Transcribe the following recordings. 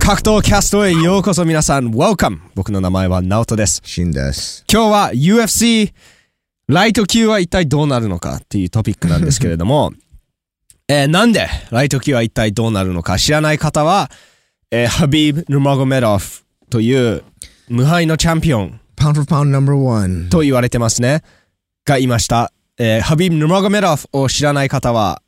格闘キャストへようこそ皆さん Welcome! 僕の名前はナオトです。シンです。今日は UFC ライト級は一体どうなるのかっていうトピックなんですけれども、えーなんでライト級は一体どうなるのか知らない方は、えーハビーブ・ヌマゴメドフという無敗のチャンピオン Pound for pound number one. と言われてますね。がいました。えーハビーブ・ヌマゴメドフを知らない方は、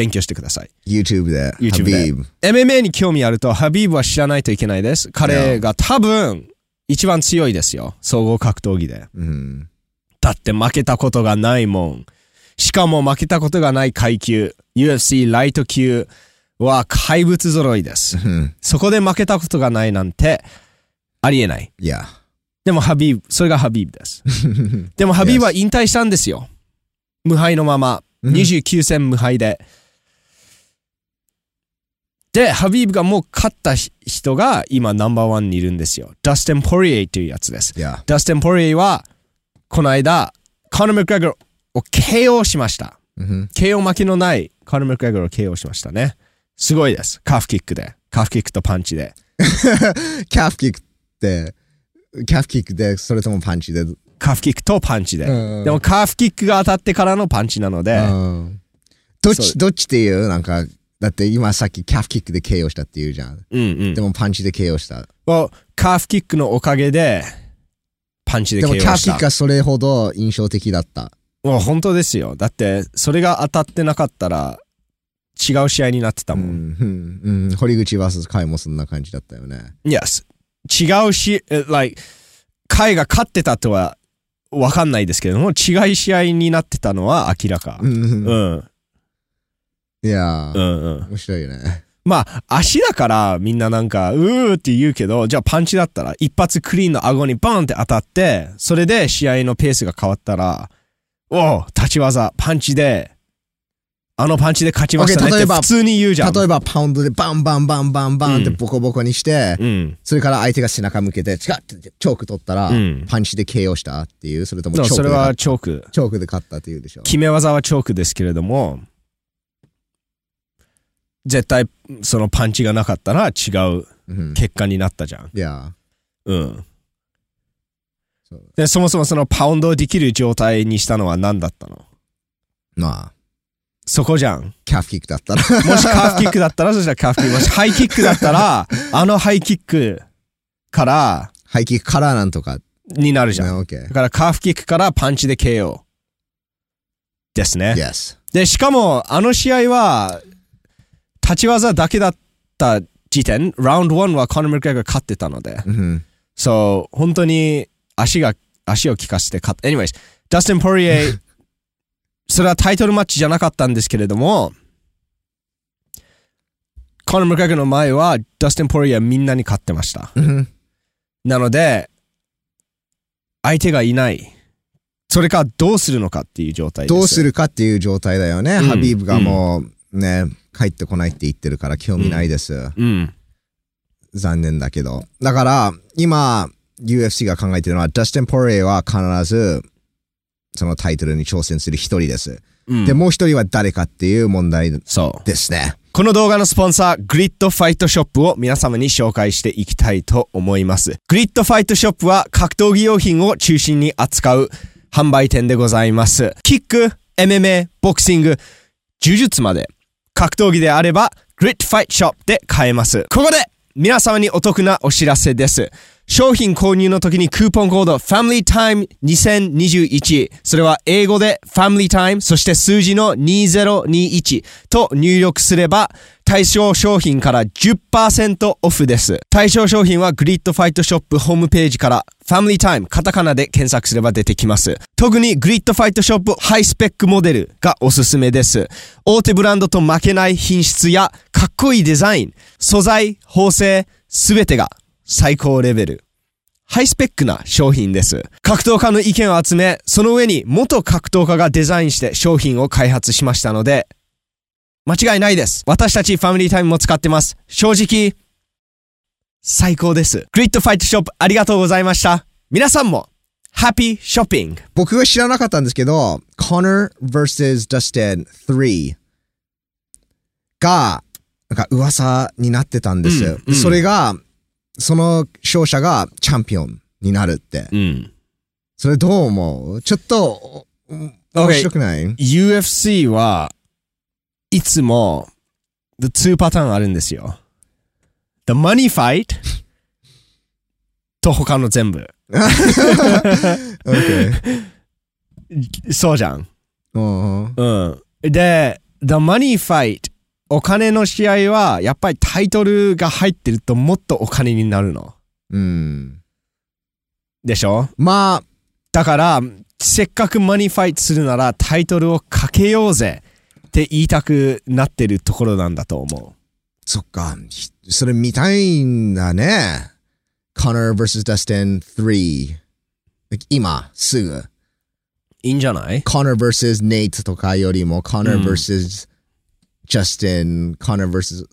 勉強してください。YouTube で。YouTube で。MMA に興味あると、ハビーブは知らないといけないです。彼が多分、一番強いですよ。総合格闘技で。うん。だって負けたことがないもん。しかも負けたことがない階級、UFC ライト級は怪物揃いです。うんそこで負けたことがないなんて、ありえない。いや。でもハビーブ、それがハビーブです。でもハビーブは引退したんですよ。無敗のまま。うん29戦無敗で。で、ハビーブがもう勝った人が今ナンバーワンにいるんですよ。ダスティン・ポリエイというやつです。いや。ダスティン・ポリエイは、この間、コナー・マクレガーを KO しました。うん。KO 負けのないコナー・マクレガーを KO しましたね。すごいです。カーフキックで。カーフキックとパンチで。キャフキックって、キャフキックで、それともパンチで？カーフキックとパンチで。うんでもカーフキックが当たってからのパンチなので、うんどっち、どっちっていう？なんか、だって今さっきキャフキックで KO したって言うじゃん。うんうんで。もパンチで KO した。well, カーフキックのおかげで、パンチででも KO キャフキッした。クがそれほど印象的だった。もう本当ですよ。だって、それが当たってなかったら、違う試合になってたうもん。ん。うん。うん堀口 VS カイもそんな感じだったよね。Yes. 違うし、え like、カイが勝ってたとはわかんないですけれども、違い試合になってたのは明らかう。ん。うん。いやー、うんうん。面白いよね。まあ、足だからみんななんか、うーって言うけど、じゃあパンチだったら、一発クリーンの顎にバーンって当たって、それで試合のペースが変わったら、おう、立ち技、パンチで、あのパンチで勝ちましたねって普通に言うじゃん。例えばパウンドでバンバンバンバンバンってうんボコボコにして、うん。それから相手が背中向けて、チカッてチョーク取ったら、うんパンチで KO したっていう、それともチョークそれはで勝っチョーク。チョークで勝ったっていうでしょ。決め技はチョークですけれども、絶対そのパンチがなかったら違ううん、結果になったじゃん。いや、うん。で、そもそもそのパウンドできる状態にしたのは何だったの？まあ、そこじゃん。キャフキックだったら。もしカーフキックだったら、そしたらカーフキック。もしハイキックだったら、あのハイキックからハイキックからなんとか。になるじゃん。ね、OK だ。からカーフキックからパンチで KO。ですね。Yes. で、しかも、あの試合は、立ち技だけだった時点、ラウンド1はコナー・マクレガーが勝ってたので、うんそう、本当に足が、足を効かせて勝った。anyways、ダスティン・ポリエ、それはタイトルマッチじゃなかったんですけれども、コナー・マクレガーの前は、ダスティン・ポリエはみんなに勝ってました。うんなので、相手がいない。それかどうするのかっていう状態です。どうするかっていう状態だよね。うんハビーブがもうね、帰ってこないって言ってるから興味ないです。うん。残念だけど。だから、今、UFC が考えてるのは、ダスティン・ポリエは必ず、そのタイトルに挑戦する一人です。うんで、もう一人は誰かっていう問題。ですね。この動画のスポンサー、グリッドファイトショップを皆様に紹介していきたいと思います。グリッドファイトショップは格闘技用品を中心に扱う販売店でございます。キック、MMA、ボクシング、呪術まで格闘技であればグリッドファイトショップで買えます。ここで皆様にお得なお知らせです。商品購入の時にクーポンコード FamilyTime2021 それは英語で FamilyTime そして数字の2021と入力すれば対象商品から10%オフです。対象商品はグリッドファイトショップホームページから FamilyTime カタカナで検索すれば出てきます。特にグリッドファイトショップハイスペックモデルがおすすめです。大手ブランドと負けない品質やかっこいいデザイン、素材、縫製、すべてが最高レベル。ハイスペックな商品です。格闘家の意見を集め、その上に元格闘家がデザインして商品を開発しましたので、間違いないです。私たちファミリータイムも使ってます。正直、最高です。グリッドファイトショップありがとうございました。皆さんも、ハッピーショッピング。僕は知らなかったんですけど、Connor vs. Dustin 3がなんか噂になってたんですよ。うんうんそれが、その勝者がチャンピオンになるって。うん。それどう思う？ちょっと、お面白くない？UFC はいつも、the 2パターンあるんですよ。the money fight と他の全部。?OK。そうじゃん。うんうん。で、the money fight お金の試合はやっぱりタイトルが入ってるともっとお金になるの。うん。でしょ？まあ、だから、せっかくマニーファイトするならタイトルをかけようぜって言いたくなってるところなんだと思そっか。ひそれ見たいんだね。Connor vs. Dustin 3。今、すぐ。う。いいんじゃない？Connor vs. Nate とかよりも Connor うん vs. Justin、Connor vs.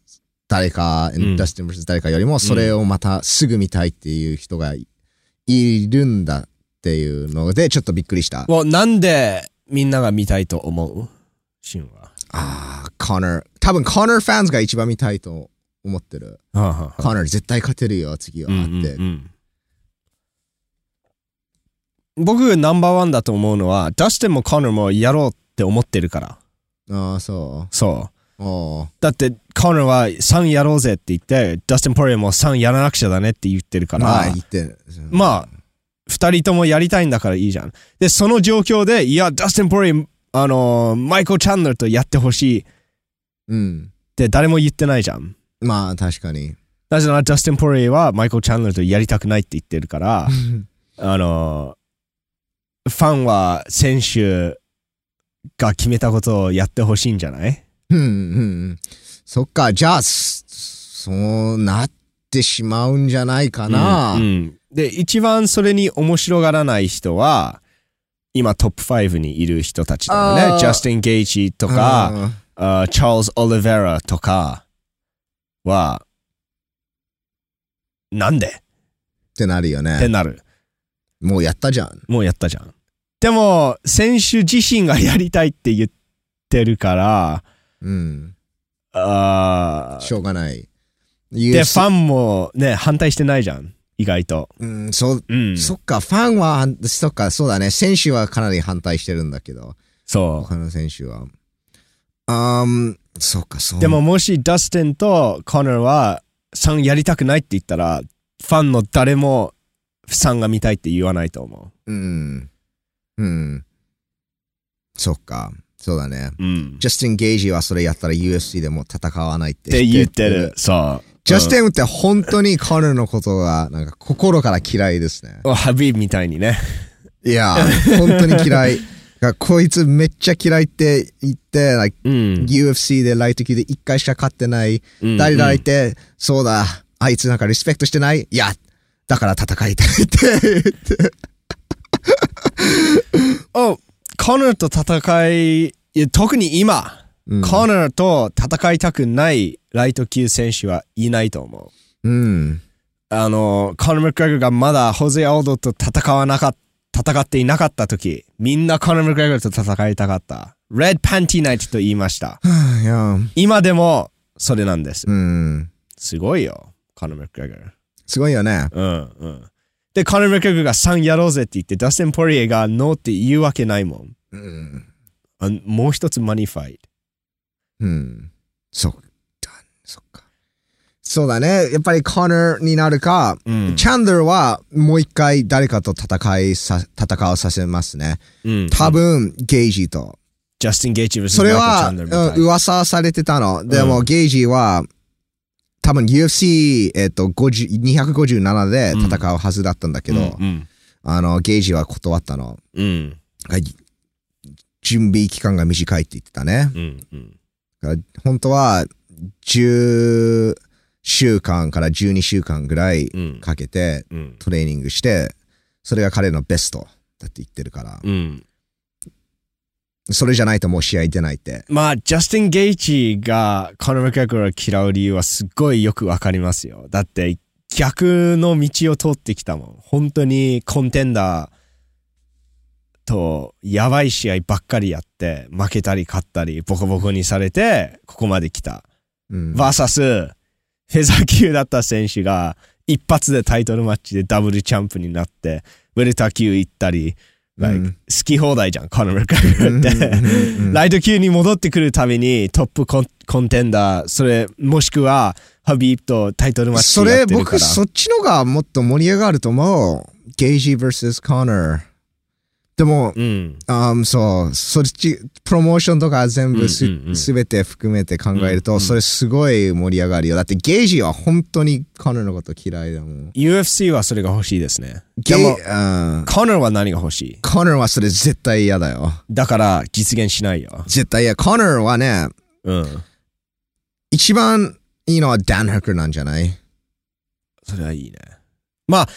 誰か、うん Dustin vs. 誰かよりもそれをまたすぐ見たいっていう人がいいるんだっていうのでちょっとびっくりした。もうなんでみんなが見たいと思う？シンは。ああ、Connor。多分 Connor ファンズが一番見たいと思ってる。はあはあ Connor 絶対勝てるよ、次は。うんうんって。うん僕ナンバーワンだと思うのはダスティンもコナーもやろうって思ってるからああ、そそうう。おーだってコナーは3やろうぜって言ってダスティン・ポリアも3やらなくちゃだねって言ってるからまあ、言ってる。まあ、二人ともやりたいんだからいいじゃん。で、その状況で、いや、ダスティン・ポリー、あのーマイコ・チャンネルとやってほしいっうん。て誰も言ってないじゃん。まあ、確かに。なぜなら、ダスティン・ポリーはマイコ・チャンネルとやりたくないって言ってるから、あのーファンは選手が決めたことをやってほしいんじゃない？うん、うん。そっか、じゃあ、そそうなってしまうんじゃないかな。うんうんで、一番それに面白がらない人は、今トップ5にいる人たちだよね。ジャスティン・ゲイチとか、チャールズ・オリベラとかは、なんで？ってなるよね。ってなる。もうやったじゃん。もうやったじゃん。でも、選手自身がやりたいって言ってるから、うん。あーしょうがない。で、ファンもね、反対してないじゃん。意外と。うん、そう、うん。そっか、ファンは、そっか、そうだね。選手はかなり反対してるんだけど、そ他の選手は。あーん、そっか、そう。う。でも、もしダスティンとコナーは3やりたくないって言ったら、ファンの誰も3が見たいって言わないと思うん。うん。そっか、そうだね。う。うん。ジャスティン・ゲイジーはそれやったら UFC でも戦わないって言ってる。。そう。ジャスティンって本当にコナーのことがなんか心から嫌いですね。ン。ハビーブみたいにね。いや、本当に嫌い。がこいつめっちゃ嫌いって言って、like うん。UFC でライト級で一回しか勝ってない。うん誰々って、そうだ、あいつなんかリスペクトしてない？いや、だから戦いたいって言って。おコナーと戦い、特に今、うんコナーと戦いたくないライト級選手はいないと思う。うん。あの、コナー・マクレガーがまだホゼ・アオドと戦わなかった、戦っていなかった時、みんなコナー・マクレガーと戦いたかった。レッド・パンティ・ナイトと言いました。今でもそれなんです。うん。すごいよ、コナー・マクレガー。すごいよね。うんうん。で、コナー・マクレガーが3やろうぜって言って、ダスティン・ポリエがノーって言うわけないもん。うん。あもう一つマニファイうん。そっか。そっか。そうだね。やっぱりコナーになるか、うんチャンダーはもう一回誰かと戦いさ、戦わさせますね。うん。多分、ゲイジーと。ジャスティン・ゲイチ vs それは、うん噂されてたの。でも、うんゲイジーは、多分 UFC、えっと、50 257で戦うはずだったんだけど、うんあの、ゲイジーは断ったの。うん。はい。準備期間が短いって言ってたね。うんうん。だから本当は、10週間から12週間ぐらいうん。かけてうん。トレーニングして、それが彼のベストだって言ってるから、うんそれじゃないともう試合出ないって。まあ、ジャスティン・ゲイチがコナー・マクレを嫌う理由はすっごいよくわかりますよ。だって、逆の道を通ってきたもん。本当にコンテンダーとやばい試合ばっかりやって、負けたり勝ったり、ボコボコにされて、ここまで来た。うん。バーサス、フェザー級だった選手が、一発でタイトルマッチでダブルチャンプになって、ウェルター級行ったり、like うん好き放題じゃん、コナー・マクレガーって。ライト級に戻ってくるたびにトップコンコンテンダー、それ、もしくは、ハビーブとタイトルマッチそれ、やってるから。僕、そっちのがもっと盛り上がると思う。ゲイジー vs コナー。でも、うん。そう、そっち、プロモーションとか全部すうんうんて含めて考えると、うんうんそれすごい盛り上がるよ。だってゲイジーは本当にコナーのこと嫌いだもん。UFC はそれが欲しいですね。ゲイ、でも、うん。コナーは何が欲しい？コナーはそれ絶対嫌だよ。だから実現しないよ。絶対嫌。コナーはね、うん。一番いいのはダン・ハックーなんじゃない？それはいいね。まあ、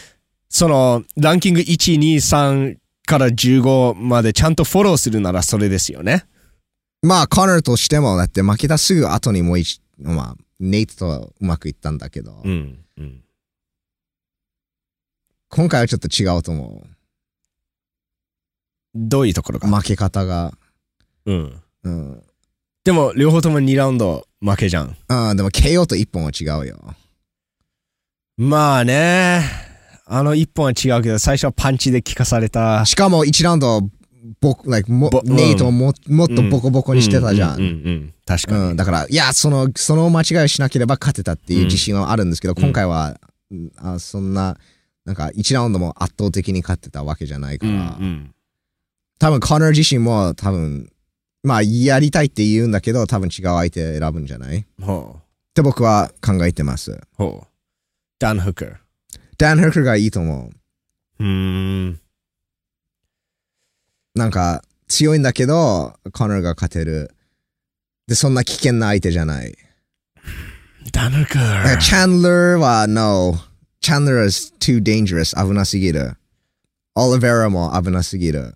その、ランキング1、2、3から15までちゃんとフォローするならそれですよね。まあ、コナーとしても、だって負けたすぐ後にもう一、まあ、ネイトとうまくいったんだけど、うん。うん。今回はちょっと違うと思どういうところう。か。負け方が。うん。うん。でも、両方とも2ラウンド負けじゃん。ああ、でも KO と一本は違うよ。まあね。あの1本は違うけど、最初はパンチで効かされた。しかも1ラウンド、ぼ、like もぼ、ネイトをももっとボコボコにしてたじゃん。うんうんうんうん。確かに。うん、だから、いや、その、その間違いをしなければ勝てたっていう自信はあるんですけど、今回は、うんあそんな、なんか1ラウンドも圧倒的に勝ってたわけじゃないかうんら、うん。多分コナー自身も多分、まあ、やりたいって言うんだけど、多分違う相手選ぶんじゃない？っほう。て僕は考えてます。ほう。ダン・フッカー。ダン・ヘックがいいと思う。うーん。なんか、強いんだけど、コナーが勝てる。で、そんな危険な相手じゃない。ダン・フッカだからー。チャンドラーは no。チャンドラー is too dangerous. 危なすぎる。オリベラも危なすぎる。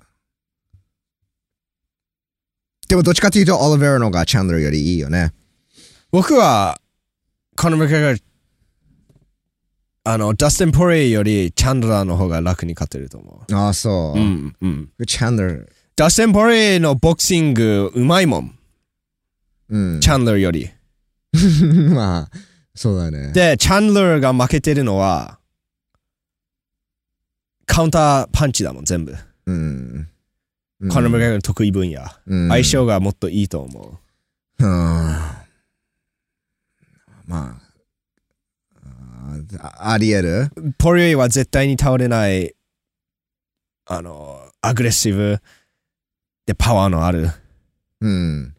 でもどっちかというとオリベラの方がチャンドラーよりいいよね。僕は、コナー・マクレガー、あの、ダスティン・ポレイよりチャンドラーの方が楽に勝てると思ああ、そうう。。うん、うん。チャンドラー。ダスティン・ポレイのボクシングうまいもん。うん。チャンドラーより。まあ、そうだね。で、チャンドラーが負けてるのは、カウンターパンチだもん、全部。うん。コナー・マクの得意分野。うん相性がもっといいと思うん。まあ、ああり得る？う。ポレイは絶対に倒れない、あの、アグレッシブでパワーのある。うん。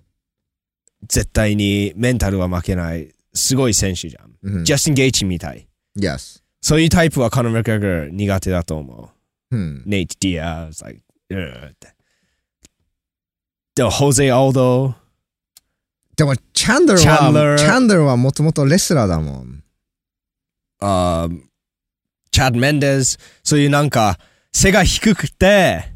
絶対にメンタルは負けない、すごい選手じゃん。うんジャスティン・ゲイチみたい。Yes. そういうタイプはコナー・マクレガー苦手だと思う。うん。ネイト・ディアス、like, うーって。でも、ジョゼ・アルド、でも、チャンドラーは、Chandler チャンドラーはもともとレスラーだもん。あーチャッド・メンデス、そういうなんか、背が低くて、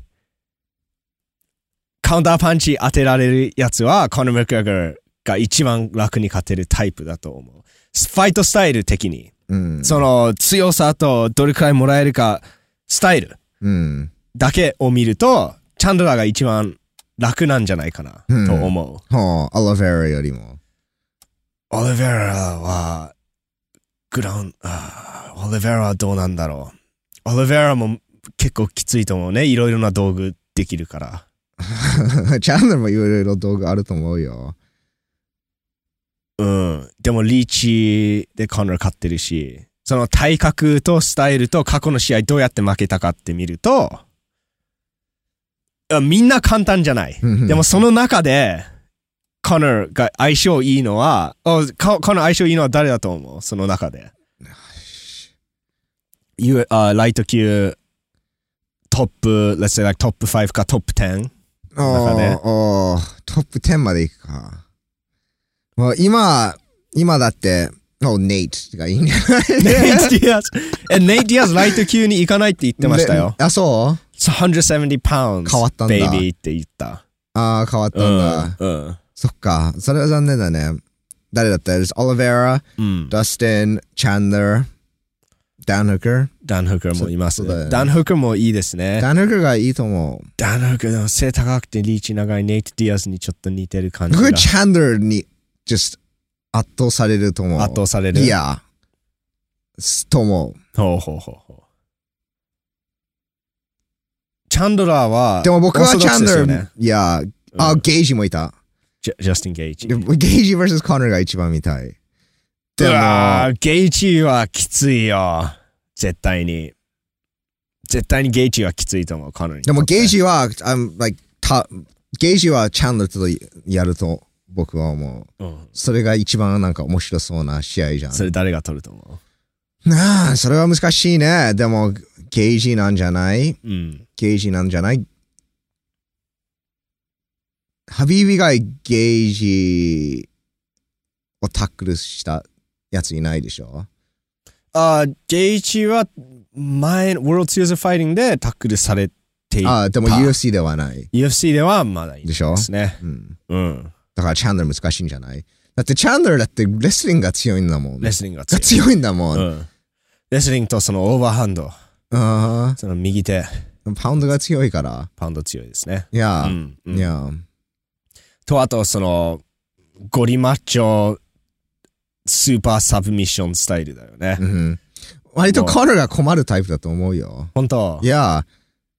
カウンターパンチ当てられるやつは、コノン・マクレガーが一番楽に勝てるタイプだと思う。ファイトスタイル的に。うん。その強さとどれくらいもらえるか、スタイルうん。だけを見ると、チャンドラーが一番楽なんじゃないかなうんと思う。はあ、アラベラよりも。オリベラは、グラウン、あーオリベラはどうなんだろう。オリベラも結構きついと思うね。いろいろな道具できるから。チャンドラーもいろいろ道具あると思うよ。うん。でもリーチでコナー勝ってるし、その体格とスタイルと過去の試合どうやって負けたかって見ると、あみんな簡単じゃない。でもその中で、コナーが相性いいのは、あココナー相性いいのは誰だと思う？その中で。You- あライト級トップ、let's say like トップ5かトップ10。中でおーおートップ10までいくか。もう今、今だって、おネイトがいいんじゃない？ネイト・ディアス。え、ネイト・ディアスライト級に行かないって言ってましたよ。で あ、そう？170 pounds。変わったんだ baby って言った。ああ、変わったんだ。うん。そっか。それは残念だね。誰だった？オリベラ、うん。ダスティン、チャンダー、ダン・フッカー。ダン・フッカーもいます。そうだよねダン・フッカーもいいですね。ダン・フッカーがいいと思う。ダン・フッカーでも背高くてリーチ長いネイト・ディアスにちょっと似てる感じが。僕、チャンダーに、just、圧倒されると思う。圧倒される？いや、すと思ほうほうほうほう。チャンドラーは、う。でも僕はチャンドラー、ね、いや、あ、うんゲイジもいた。ジャスティン・ゲイチ。でもゲイジ vs コナーが一番見たい。でうも、ゲイチはきついよ。絶対に。絶対にゲイチはきついと思う、カノンにでもゲイジジは、um, like, たゲイジはチャンドラーとやると僕は思う。うん。それが一番なんか面白そうな試合じゃん。それ誰が取ると思なあ、それは難しいね。でも、ゲージなんじゃない？ううん。ゲージなんじゃない？ハビービがゲージをタックルしたやついないでしょ？あーゲイチは前、ワールドツーズファイティングでタックルされていああ、でもた UFC ではない。UFC ではまだいいでしょですね。うん。うん。だからチャンドラー難しいんじゃない？だってチャンドラーだってレスリングが強いんだもん。レスリングが強い。が強いんだもん。うん。レスリングとそのオーバーハンド、あその右手、あ、パウンドが強いから。パウンド強いですね。いやう、ん。うんいや、と、あと、その、ゴリマッチョ、スーパーサブミッションスタイルだよね。うん。割とコナーが困るタイプだと思うよ。本当？いや、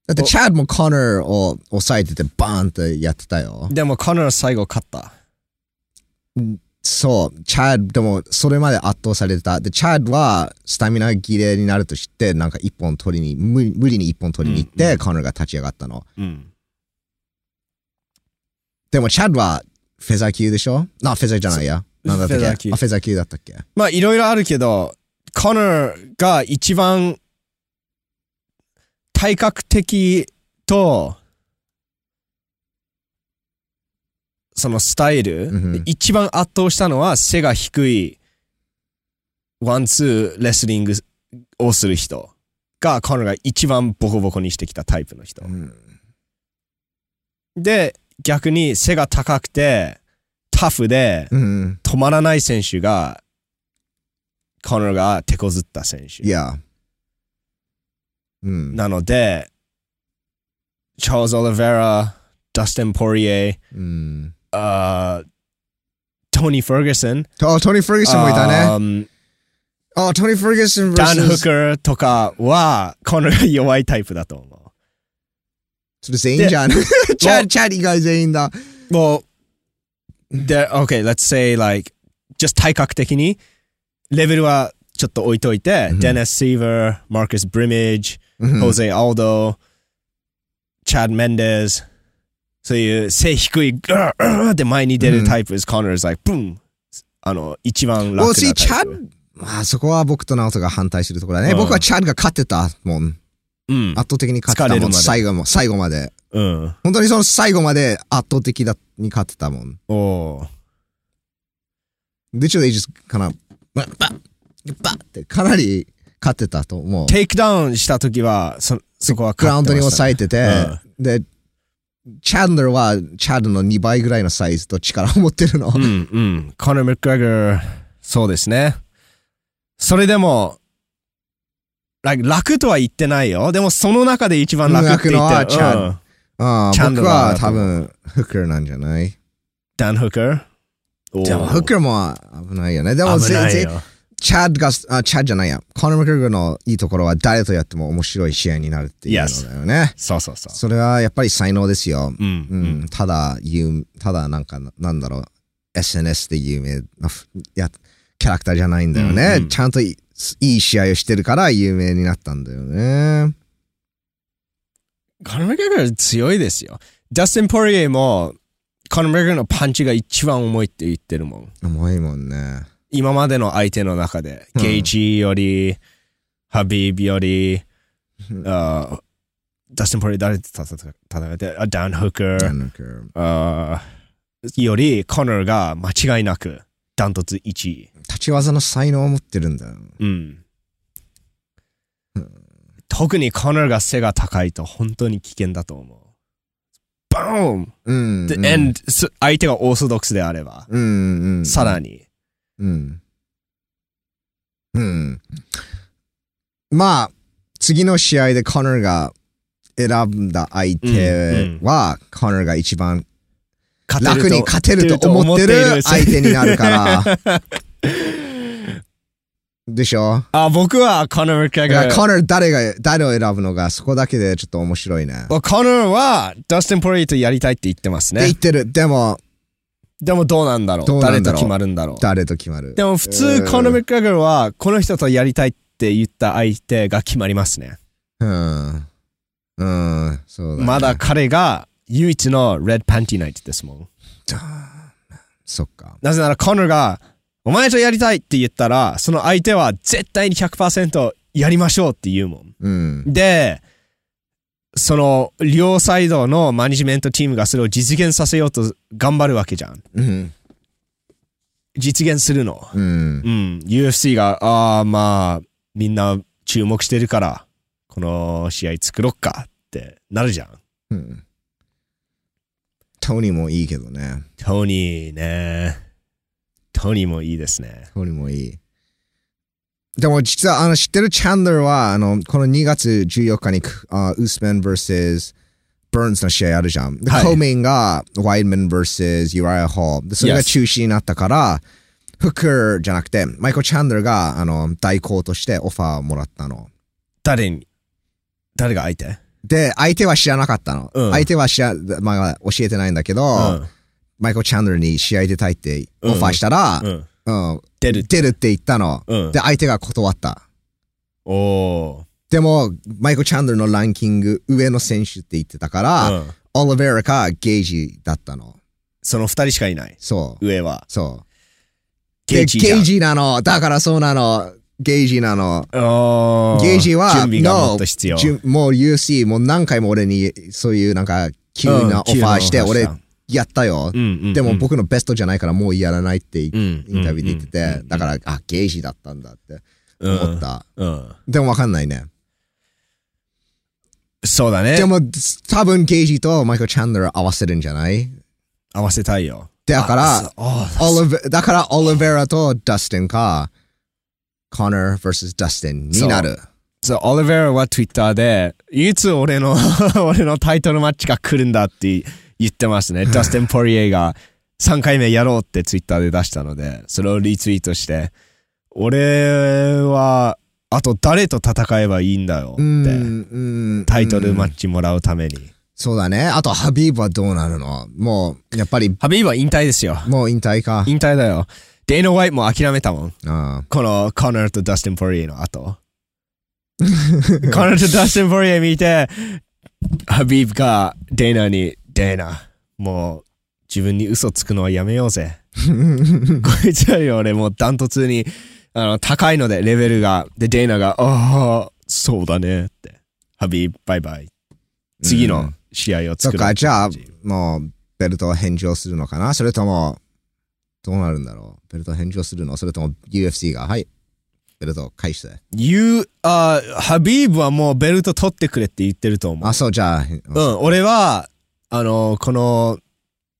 だっておチャッドもコナーを抑えててバーンってやってたよ。でも、コナー最後勝った。そう、チャッドでもそれまで圧倒されてた。で、チャッドはスタミナ切れになると知って、なんか一本取りに、無無理に一本取りに行って、うんうんコナーが立ち上がったの。うん。でもチャッドはフェザー級でしょ？な、フェザーじゃないや。なんだったっけ？フェザー級あ、フェザー級だったっけ？まあ、いろいろあるけど、コナーが一番体格的と、そのスタイル、うんうん一番圧倒したのは背が低いワンツーレスリングをする人がコナーが一番ボコボコにしてきたタイプの人う。ん。で、逆に背が高くてタフでうん。止まらない選手がコナーが手こずった選手い。や。うん。なので、チャールズ・オリベラ、ダスティン・ポリエ、うん。あートニー・フェルゲソン、あ、トニー・フェルゲソンもいたね。あトニー・フェルゲソンダン・フッカーとかは、コナーが弱いタイプだと思それ全員じゃん。チャチャリが全員だ。う。もう、で、OK, let's say like, just 体格的に、レベルはちょっと置いといて、うんデネス・シーバー、マーカス・ブリメージ、うんホゼ・アルド、チャッド・メンデス、そういう背低い、グーグーって前に出るタイプ is Connor is like, ブンあの、一番楽なタイプ。まあそこは僕とナオトが反対するところだね。うん僕はチャッドが勝ってたもん。うん。圧倒的に勝ってたもん。最後も、最後まで。うん。本当にその最後まで圧倒的だに勝ってたもん。おー Literally just かな、バッバッバッってかなり勝ってたと思う。テイクダウンした時は、そ、そこはグラウンドに抑えてて、で、チャンドラーはチャッドの2倍ぐらいのサイズと力を持ってるの。うん、うん。コナー・マクグレガー、そうですね。それでも、楽とは言ってないよ。でもその中で一番楽って言ってる。チャンうんあ僕は多分フッカーなんじゃない？ダン・フッカー。おーでもフッカーも危ないよね。でも全然よ。チャッドが、あ、チャッドじゃないや。コナー・マクグレガーのいいところは誰とやっても面白い試合になるっていうのだよね。そうそうそう。それはやっぱり才能ですよ。うん。ううんん。ただ、有ただなんか、なんだろう、SNS で有名なふやキャラクターじゃないんだよね。うんうんちゃんといいい試合をしてるから有名になったんだよね。コナー・マクガー強いですよ。ダスティン・ポリエも、コナー・マクガーのパンチが一番重いって言ってるもん。重いもんね。今までの相手の中で、うんゲイジより、ハビービより、あーダスティン・ポリエ誰と戦戦って、あダン・フッカー、なんかあーより、コナーが間違いなくダントツ1位。立ち技の才能を持ってるんだよ。うん。特にコナーが背が高いと本当に危険だと思う。バーンうん。で、うん and す相手がオーソドックスであれば、うんうん。さらに。うん。うん。まあ、次の試合でコナーが選んだ相手は、コナーが一番楽に勝てると思ってる相手になるから。でしょ？あ、僕はコナー・マクレガー。コナー誰が、誰を選ぶのがそこだけでちょっと面白いね。コナーはダスティン・ポリーとやりたいって言ってますね。言ってる。でも、でもどうなんだろうどうなんだろう誰と決まるんだろう誰と決まるでも普通コナー・マクレガーはこの人とやりたいって言った相手が決まりますね。うん。うん、そうだ、ね。まだ彼が唯一のレッドパンティナイトですもん。そっか。なぜならコナーがお前とやりたいって言ったらその相手は絶対に100%やりましょうって言うもん。うん。で、その両サイドのマネジメントチームがそれを実現させようと頑張るわけじゃん。うん。実現するの。うん。うん。UFC が、ああ、まあ、みんな注目してるから、この試合作ろっかってなるじゃん。うん。トニーもいいけどね。トニーね。トニーもいいですね。トニーもいい。でも実はあの知ってるチャンドラーはあのこの2月14日にあウースメン vs バーンズの試合あるじゃん。で、はいコーメインがワイドマン vs ユライア・ホール。で、それが中止になったから、フックーじゃなくて、マイコ・チャンドラーがあの代行としてオファーもらったの。誰に誰が相手？で、相手は知らなかったの。うん相手は知ら、まあ、教えてないんだけど、うん。マイコ・チャンドラーに試合出たいってオファーしたら、うん。うん出る。出るって言ったの。うんで、。相手が断った。おおでも、マイコ・チャンドラーのランキング上の選手って言ってたから、ー。うん。オリベラかゲージだったの。その二人しかいない。そう。上は。そう。ゲージじゃんでゲージなの。だからそうなの。ゲージなの。おゲージは、準備がもっと必要。じゅもう UFC、もう何回も俺にそういうなんか急なオファーして、俺やったよ。うんうんうん、でも僕のベストじゃないからもうやらないってイうん、ンタビューで言ってて、だから、あ、ゲージだったんだってうん思った。うん。でもわかんないね。そうだね。でも多分ゲージとマイコ・チャンドラー合わせるんじゃない？合わせたいよ。だからだからオリベラとダスティンか、コナー vs ダスティンになる。そう、オリベラは Twitter で、いつ俺の、俺のタイトルマッチが来るんだって言ってますね。ダスティン・ポリエが3回目やろうって Twitter で出したので、それをリツイートして、俺は、あと誰と戦えばいいんだよって、タイトルマうんッチもらうために。そうだね。あと、ハビーブはどうなるの？もう、やっぱり、ハビーブは引退ですよ。もう引退か。引退だよ。デイノ・ワイトも諦めたもん。あこのコナーとダスティン・ポリエの後。コナーとダスティン・ポリエ見て、ハビーブがデイナに、デイナ、もう自分に嘘つくのはやめようぜ。こいつより俺もうダントツにあの高いのでレベルが。で、デイナが、ああ、そうだねって。ハビーブ、バイバイ。次のうん試合を作る。そっか、じゃあ、もう、ベルトを返上するのかな？それとも、どうなるんだろう？ベルト返上するの？それとも UFC が、はい、ベルト返して？言う、あハビーブはもうベルト取ってくれって言ってると思う。あ、そう、じゃあ、うん、俺は、あの、この、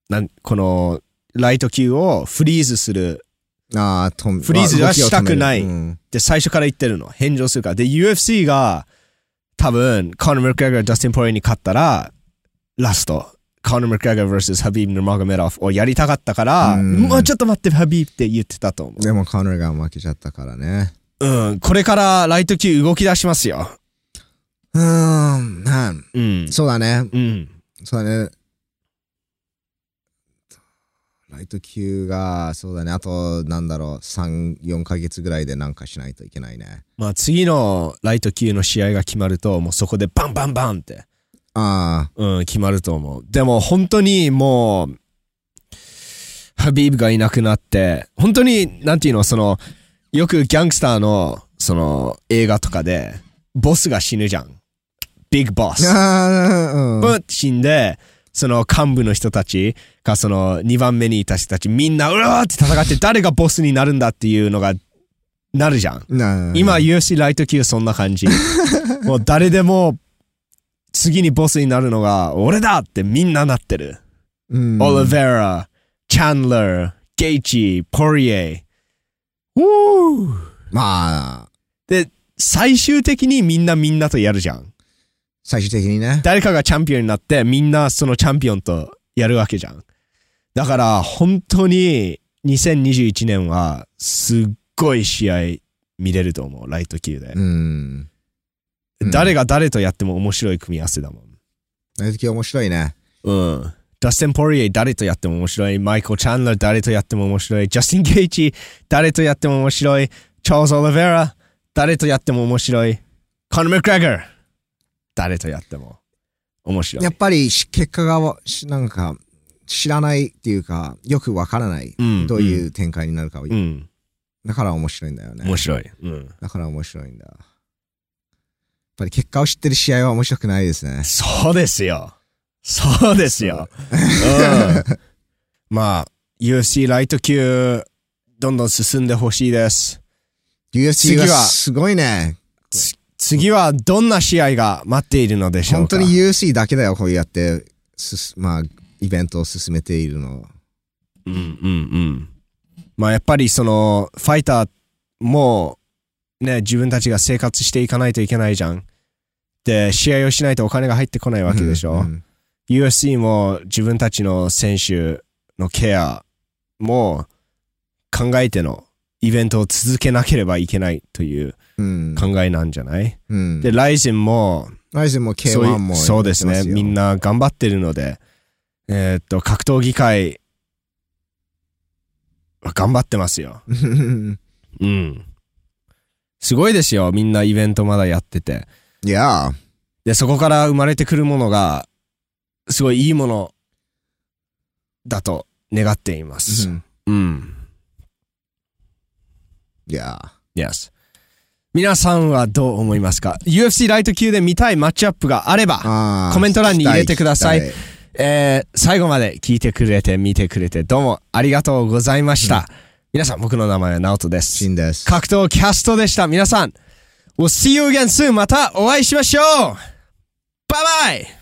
なん、この、ライト級をフリーズするあーとフリーズはしたくない動きを止めるうんって最初から言ってるの。返上するから。で、UFC が、多分、コナー・マクレガー、ダスティン・ポリーに勝ったら、ラスト、コナー・マクレガー vs ハビーブ・ヌマゴメロフをやりたかったから、うんもうちょっと待って、ハビーブって言ってたと思でも、コナーが負けちゃったからね。う。うん、これからライト級動き出しますよ。うーん、なんうん。そうだね。うん。そうだね。ライト級が、そうだね。あと、なんだろう、3、4ヶ月ぐらいでなんかしないといけないね。まあ、次のライト級の試合が決まると、もうそこでバンバンバンって。あうん、決まると思う。でも本当にもう、ハビーブがいなくなって、本当に、なんていうの、その、よくギャングスターの、その、映画とかで、ボスが死ぬじゃん。ビッグボス。あ。うん。死んで、その幹部の人たちが、その2番目にいた人たち、みんな、うわーって戦って、誰がボスになるんだっていうのが、なるじゃん。な今 UFC ライト級そんな感じ。もう誰でも次にボスになるのが俺だってみんななってる。うんオリベラ、チャンラー、ゲイチ、ポリエ。ウーまあ、で、最終的にみんなみんなとやるじゃん。最終的にね。誰かがチャンピオンになってみんなそのチャンピオンとやるわけじゃん。だから、本当に2021年は、すっごい試合見れると思う、ライト級で。うん。うん誰が誰とやっても面白い組み合わせだもん。ライト級面白いね。うん。ダスティン・ポリエ誰とやっても面白い。マイコ・チャンラー誰とやっても面白い。ジャスティン・ゲイチ誰とやっても面白い。チャールズ・オリベラ誰とやっても面白い。コナー・マクグレガー誰とやっても面白い。やっぱりし結果がなんか知らないっていうか、よくわからない。うんどういう展開になるかを。うん。だから面白いんだよね。面白い。うん。だから面白いんだ。やっぱり結果を知ってる試合は面白くないですね。そうですよ。そうですよ。うん。まあ、UFC ライト級、どんどん進んでほしいです。UFC 次ははすごいね。次はどんな試合が待っているのでしょうか？本当に UFC だけだよ、こうやって、まあ、イベントを進めているの。うんうんうん。まあやっぱりその、ファイターも、ね、自分たちが生活していかないといけないじゃん。で、試合をしないとお金が入ってこないわけでしょ。うん UFC も自分たちの選手のケアも考えてのイベントを続けなければいけないといううん。考えなんじゃない、うん。で、ライゼンもライゼンもそうい K1 もそうですね。みんな。な頑張ってるので、えーっと、格闘技界は頑張ってますよ。うん。すごいですよ。みんなイベントまだやってて。いや、で、そこから生まれてくるものが、すごいいいものだと願っています。うん。いや、Yes. 皆さんはどう思いますか ?UFC ライト級で見たいマッチアップがあれば、コメント欄に入れてくださいえー最後まで聞いてくれて、見てくれて、どうもありがとうございました。皆さん、僕の名前はナオトですシ。ンです。格闘キャストでした。皆さん、We'll see you again soon. またお会いしましょうバイバイ